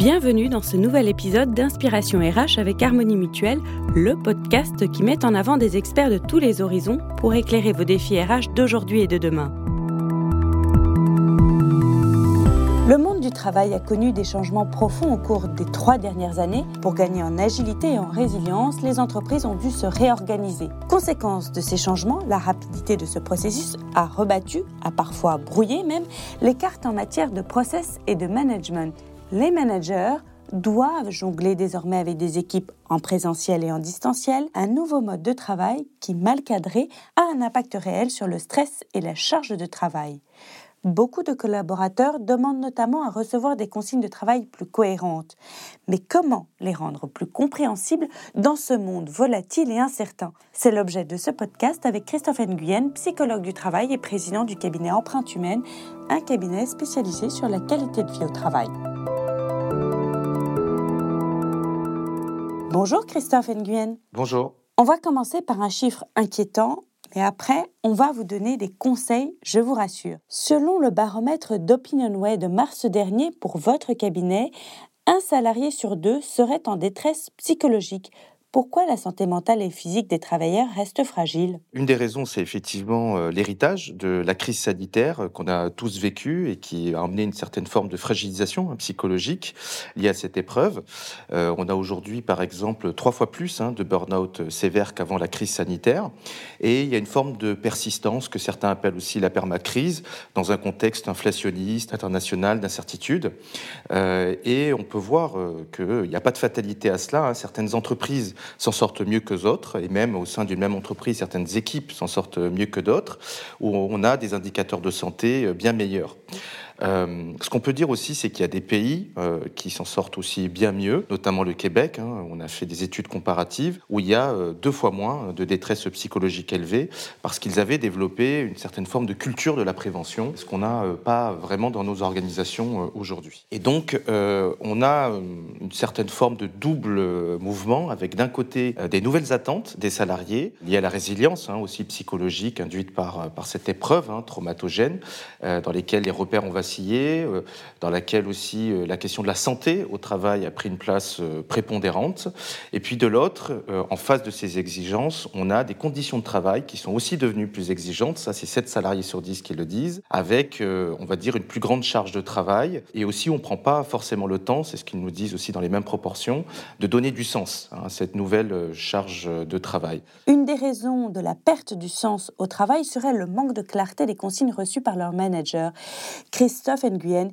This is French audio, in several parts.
Bienvenue dans ce nouvel épisode d'Inspiration RH avec Harmonie Mutuelle, le podcast qui met en avant des experts de tous les horizons pour éclairer vos défis RH d'aujourd'hui et de demain. Le monde du travail a connu des changements profonds au cours des trois dernières années. Pour gagner en agilité et en résilience, les entreprises ont dû se réorganiser. Conséquence de ces changements, la rapidité de ce processus a rebattu, a parfois brouillé même, les cartes en matière de process et de management. Les managers doivent jongler désormais avec des équipes en présentiel et en distanciel, un nouveau mode de travail qui, mal cadré, a un impact réel sur le stress et la charge de travail. Beaucoup de collaborateurs demandent notamment à recevoir des consignes de travail plus cohérentes. Mais comment les rendre plus compréhensibles dans ce monde volatile et incertain? C'est l'objet de ce podcast avec Christophe Nguyen, psychologue du travail et président du cabinet Empreinte Humaine, un cabinet spécialisé sur la qualité de vie au travail. Bonjour Christophe Nguyen. Bonjour. On va commencer par un chiffre inquiétant et après, on va vous donner des conseils, je vous rassure. Selon le baromètre d'OpinionWay de mars dernier pour votre cabinet, un salarié sur deux serait en détresse psychologique pourquoi la santé mentale et physique des travailleurs reste fragile? Une des raisons, c'est effectivement euh, l'héritage de la crise sanitaire euh, qu'on a tous vécue et qui a amené une certaine forme de fragilisation hein, psychologique liée à cette épreuve. Euh, on a aujourd'hui, par exemple, trois fois plus hein, de burn-out sévères qu'avant la crise sanitaire. Et il y a une forme de persistance que certains appellent aussi la permacrise dans un contexte inflationniste, international, d'incertitude. et on peut voir qu'il n'y a pas de fatalité à cela. Hein. Certaines entreprises s'en sortent mieux que d'autres, et même au sein d'une même entreprise, certaines équipes s'en sortent mieux que d'autres, où on a des indicateurs de santé bien meilleurs. Euh, ce qu'on peut dire aussi, c'est qu'il y a des pays euh, qui s'en sortent aussi bien mieux, notamment le Québec. Hein, on a fait des études comparatives où il y a euh, deux fois moins de détresse psychologique élevée parce qu'ils avaient développé une certaine forme de culture de la prévention, ce qu'on n'a pas vraiment dans nos organisations aujourd'hui. Et donc, on a une certaine forme de double mouvement avec d'un côté des nouvelles attentes des salariés liées à la résilience hein, aussi psychologique induite par, par cette épreuve hein, traumatogène dans lesquelles les repères ont vacillé euh, dans laquelle aussi euh, la question de la santé au travail a pris une place euh, prépondérante. Et puis de l'autre, en face de ces exigences, on a des conditions de travail qui sont aussi devenues plus exigeantes. Ça, c'est 7 salariés sur 10 qui le disent, avec, on va dire, une plus grande charge de travail. Et aussi, on ne prend pas forcément le temps, c'est ce qu'ils nous disent aussi dans les mêmes proportions, de donner du sens à cette nouvelle charge de travail. Une des raisons de la perte du sens au travail serait le manque de clarté des consignes reçues par leur manager. Christophe Nguyen,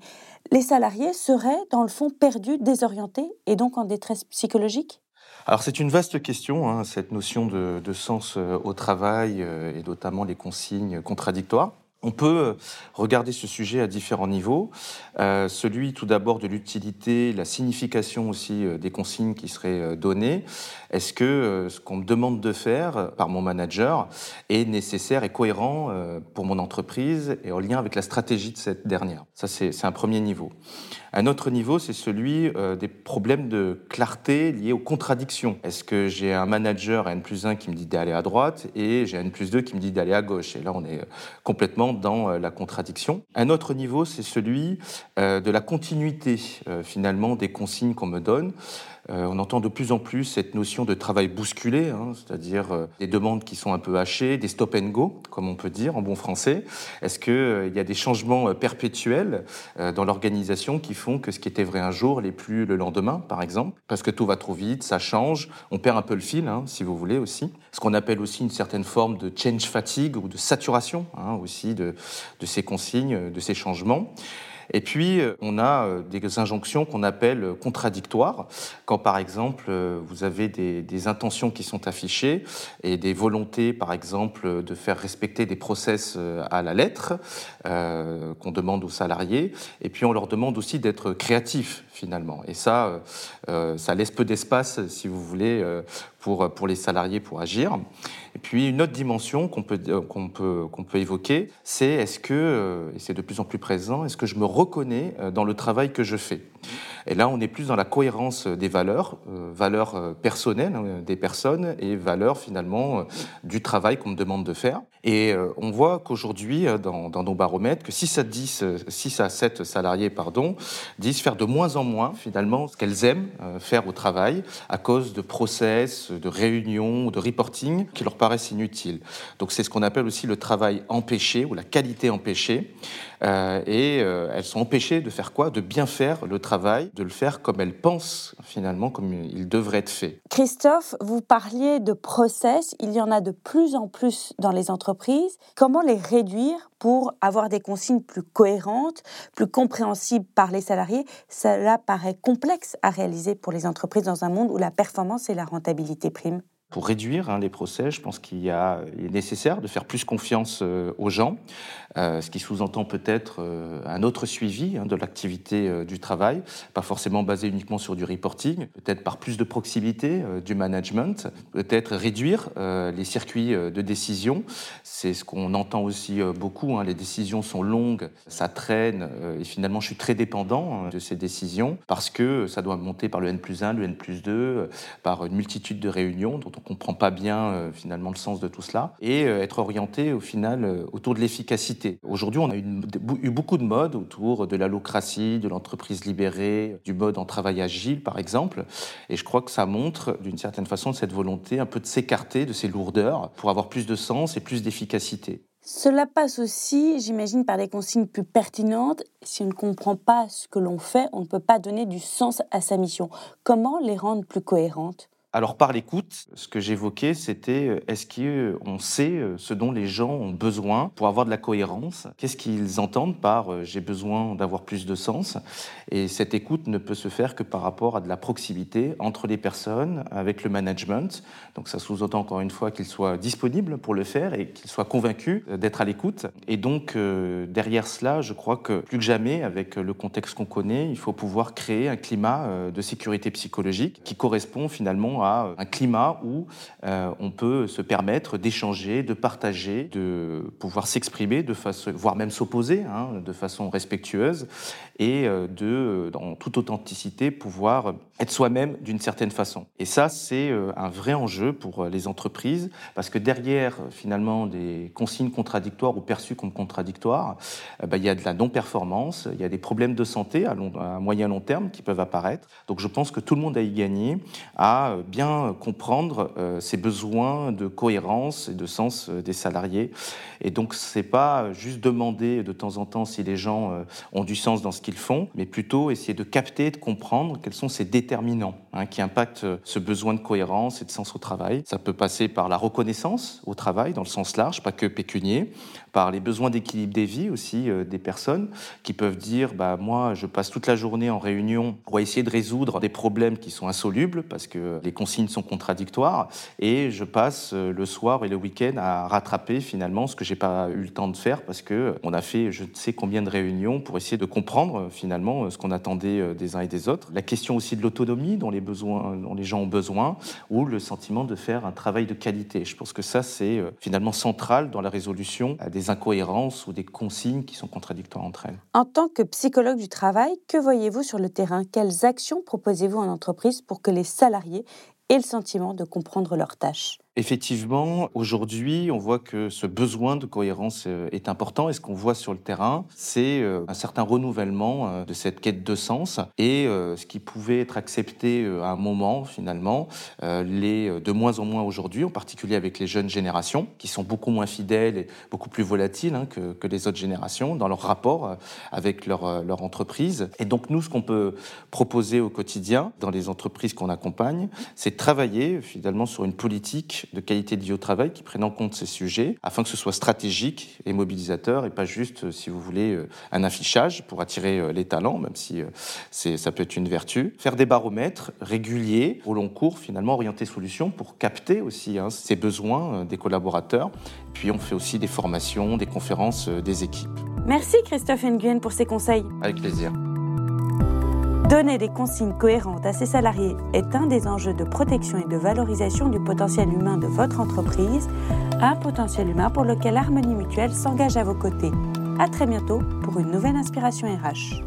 les salariés seraient dans le fond perdus, désorientés et donc en détresse psychologique? Alors c'est une vaste question, hein, cette notion de, sens euh, au travail euh, et notamment les consignes contradictoires. On peut euh, regarder ce sujet à différents niveaux. Euh, celui tout d'abord de l'utilité, la signification aussi euh, des consignes qui seraient données. Est-ce que ce qu'on me demande de faire par mon manager est nécessaire et cohérent pour mon entreprise et en lien avec la stratégie de cette dernière? Ça, c'est un premier niveau. Un autre niveau, c'est celui des problèmes de clarté liés aux contradictions. Est-ce que j'ai un manager à N plus 1 qui me dit d'aller à droite et j'ai N plus 2 qui me dit d'aller à gauche? Et là, on est complètement dans euh, la contradiction. Un autre niveau, c'est celui euh, de la continuité euh, finalement des consignes qu'on me donne. On entend de plus en plus cette notion de travail bousculé, hein, c'est-à-dire des demandes qui sont un peu hachées, des stop and go, comme on peut dire en bon français. Est-ce qu'il y a des changements perpétuels dans l'organisation qui font que ce qui était vrai un jour n'est plus le lendemain, par exemple, parce que tout va trop vite, ça change, on perd un peu le fil, hein, si vous voulez aussi. Ce qu'on appelle aussi une certaine forme de change fatigue ou de saturation hein, aussi de, ces consignes, de ces changements. Et puis, euh, on a euh, des injonctions qu'on appelle contradictoires, quand par exemple, euh, vous avez des, intentions qui sont affichées et des volontés, par exemple, de faire respecter des process à la lettre qu'on demande aux salariés, et puis on leur demande aussi d'être créatifs, finalement. Et ça, ça laisse peu d'espace, si vous voulez, pour, pour les salariés pour agir. Et puis une autre dimension qu'on peut, qu'on peut, qu'on peut évoquer, c'est est-ce que, et c'est de plus en plus présent, est-ce que je me reconnais dans le travail que je fais Et là, on est plus dans la cohérence des valeurs, euh, valeurs personnelles hein, des personnes et valeurs finalement du travail qu'on me demande de faire. Et on voit qu'aujourd'hui, dans, nos baromètres, que 6 à, 10, 6 à 7 salariés pardon, disent faire de moins en moins finalement ce qu'elles aiment faire au travail à cause de process, de réunions, de reporting qui leur paraissent inutiles. Donc c'est ce qu'on appelle aussi le travail empêché ou la qualité empêchée. Euh, et euh, elles sont empêchées de faire quoi? De bien faire le travail, de le faire comme elles pensent finalement, comme il devrait être fait. Christophe, vous parliez de process, il y en a de plus en plus dans les entreprises. Comment les réduire pour avoir des consignes plus cohérentes, plus compréhensibles par les salariés? Cela paraît complexe à réaliser pour les entreprises dans un monde où la performance et la rentabilité priment. Pour réduire hein, les procès, je pense qu'il est nécessaire de faire plus confiance euh, aux gens, euh, ce qui sous-entend peut-être euh, un autre suivi hein, de l'activité du travail, pas forcément basé uniquement sur du reporting, peut-être par plus de proximité du management, peut-être réduire les circuits de décision. C'est ce qu'on entend aussi beaucoup, hein, les décisions sont longues, ça traîne, et finalement je suis très dépendant de ces décisions, parce que ça doit monter par le N plus 1, le N plus 2, par une multitude de réunions dont on comprend pas bien euh, finalement le sens de tout cela, et euh, être orienté au final euh, autour de l'efficacité. Aujourd'hui, on a eu beaucoup de modes autour de l'allocratie, de l'entreprise libérée, du mode en travail agile par exemple, et je crois que ça montre d'une certaine façon cette volonté un peu de s'écarter de ces lourdeurs pour avoir plus de sens et plus d'efficacité. Cela passe aussi, j'imagine, par des consignes plus pertinentes. Si on ne comprend pas ce que l'on fait, on ne peut pas donner du sens à sa mission. Comment les rendre plus cohérentes? Alors par l'écoute, ce que j'évoquais, c'était euh, est-ce qu'on sait euh, ce dont les gens ont besoin pour avoir de la cohérence? Qu'est-ce qu'ils entendent par euh, j'ai besoin d'avoir plus de sens? Et cette écoute ne peut se faire que par rapport à de la proximité entre les personnes, avec le management. Donc ça sous-entend encore une fois qu'ils soient disponibles pour le faire et qu'ils soient convaincus d'être à l'écoute. Et donc derrière cela, je crois que plus que jamais, avec le contexte qu'on connaît, il faut pouvoir créer un climat de sécurité psychologique qui correspond finalement à un climat où euh, on peut se permettre d'échanger, de partager, de pouvoir s'exprimer, de façon, voire même s'opposer hein, de façon respectueuse et euh, de, dans toute authenticité, pouvoir être soi-même d'une certaine façon. Et ça, c'est euh, un vrai enjeu pour les entreprises parce que derrière, finalement, des consignes contradictoires ou perçues comme contradictoires, bah, il y a de la non-performance, il y a des problèmes de santé à, long, à moyen long terme qui peuvent apparaître. Donc je pense que tout le monde a y gagné à bien comprendre euh, ces besoins de cohérence et de sens euh, des salariés. Et donc, c'est pas juste demander de temps en temps si les gens euh, ont du sens dans ce qu'ils font, mais plutôt essayer de capter, de comprendre quels sont ces déterminants hein, qui impactent ce besoin de cohérence et de sens au travail. Ça peut passer par la reconnaissance au travail, dans le sens large, pas que pécunier, par les besoins d'équilibre des vies aussi des personnes qui peuvent dire bah, Moi, je passe toute la journée en réunion pour essayer de résoudre des problèmes qui sont insolubles parce que consignes sont contradictoires et je passe euh, le soir et le week-end à rattraper finalement ce que j'ai pas eu le temps de faire parce que on a fait je ne sais combien de réunions pour essayer de comprendre euh, finalement euh, ce qu'on attendait des uns et des autres. La question aussi de l'autonomie dont les besoins, dont les gens ont besoin ou le sentiment de faire un travail de qualité. Je pense que ça c'est finalement central dans la résolution des incohérences ou des consignes qui sont contradictoires entre elles. En tant que psychologue du travail, que voyez-vous sur le terrain? Quelles actions proposez-vous en entreprise pour que les salariés et le sentiment de comprendre leurs tâches. Effectivement, aujourd'hui, on voit que ce besoin de cohérence euh, est important et ce qu'on voit sur le terrain, c'est euh, un certain renouvellement euh, de cette quête de sens et ce qui pouvait être accepté à un moment, finalement, l'est de moins en moins aujourd'hui, en particulier avec les jeunes générations qui sont beaucoup moins fidèles et beaucoup plus volatiles hein, que, les autres générations dans leur rapport avec leur, entreprise. Et donc, nous, ce qu'on peut proposer au quotidien dans les entreprises qu'on accompagne, c'est travailler finalement sur une politique de qualité de vie au travail qui prennent en compte ces sujets afin que ce soit stratégique et mobilisateur et pas juste, euh, si vous voulez, euh, un affichage pour attirer euh, les talents, même si ça peut être une vertu. Faire des baromètres réguliers au long cours, finalement, orienter solutions pour capter aussi hein, ces besoins des collaborateurs. Puis on fait aussi des formations, des conférences des équipes. Merci Christophe Nguyen pour ces conseils. Avec plaisir. Donner des consignes cohérentes à ses salariés est un des enjeux de protection et de valorisation du potentiel humain de votre entreprise, un potentiel humain pour lequel Harmonie Mutuelle s'engage à vos côtés. À très bientôt pour une nouvelle inspiration RH.